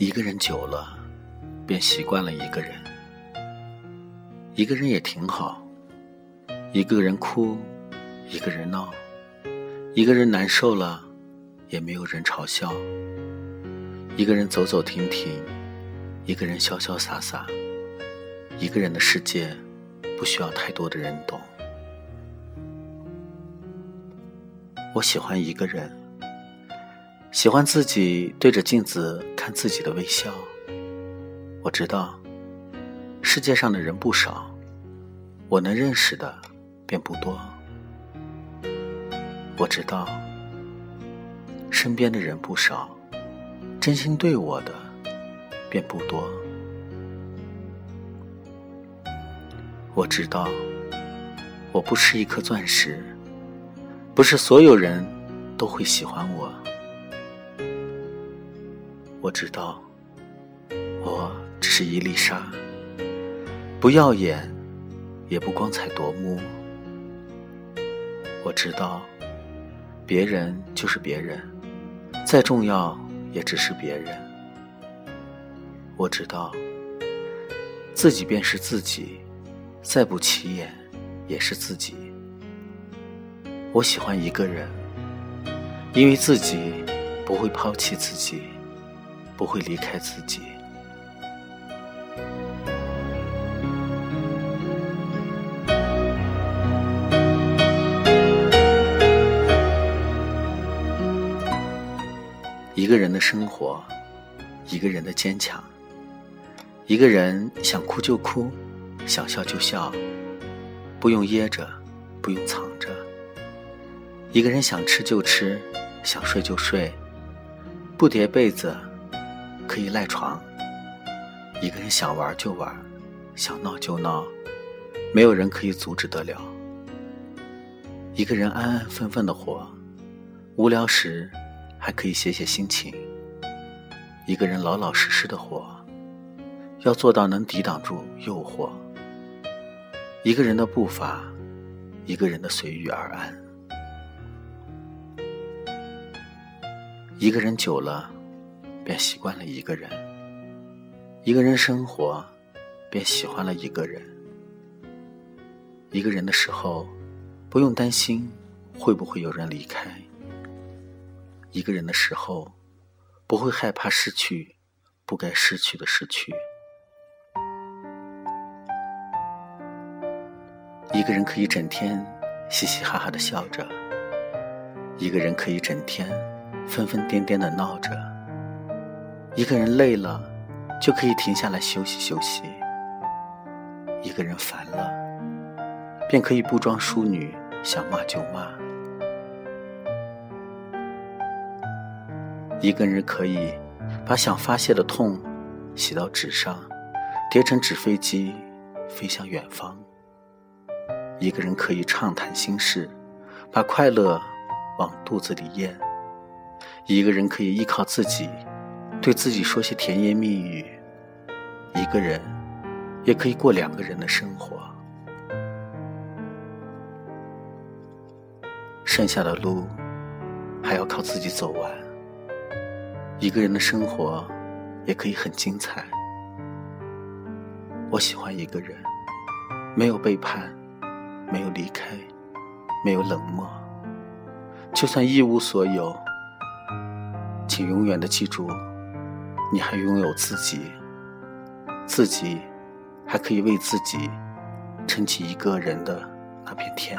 一个人久了，便习惯了一个人。一个人也挺好，一个人哭，一个人闹，一个人难受了，也没有人嘲笑。一个人走走停停，一个人潇潇洒洒。一个人的世界，不需要太多的人懂。我喜欢一个人。喜欢自己对着镜子自己的微笑。我知道，世界上的人不少，我能认识的便不多。我知道，身边的人不少，真心对我的便不多。我知道，我不是一颗钻石，不是所有人都会喜欢我。我知道，我只是一粒沙，不耀眼，也不光彩夺目。我知道，别人就是别人，再重要也只是别人。我知道，自己便是自己，再不起眼也是自己。我喜欢一个人，因为自己不会抛弃自己。不会离开自己。一个人的生活，一个人的坚强，一个人想哭就哭，想笑就笑，不用掖着，不用藏着。一个人想吃就吃，想睡就睡，不叠被子。可以赖床，一个人想玩就玩，想闹就闹，没有人可以阻止得了。一个人安安分分的活，无聊时还可以写写心情。一个人老老实实的活，要做到能抵挡住诱惑。一个人的步伐，一个人的随遇而安。一个人久了。便习惯了一个人，一个人生活，便喜欢了一个人。一个人的时候，不用担心会不会有人离开；一个人的时候，不会害怕失去不该失去的失去。一个人可以整天嘻嘻哈哈的笑着，一个人可以整天疯疯癫癫的闹着。一个人累了，就可以停下来休息休息；一个人烦了，便可以不装淑女，想骂就骂；一个人可以把想发泄的痛写到纸上，叠成纸飞机飞向远方；一个人可以畅谈心事，把快乐往肚子里咽；一个人可以依靠自己。对自己说些甜言蜜语，一个人也可以过两个人的生活。剩下的路还要靠自己走完。一个人的生活也可以很精彩。我喜欢一个人，没有背叛，没有离开，没有冷漠。就算一无所有，请永远的记住。你还拥有自己，自己还可以为自己撑起一个人的那片天。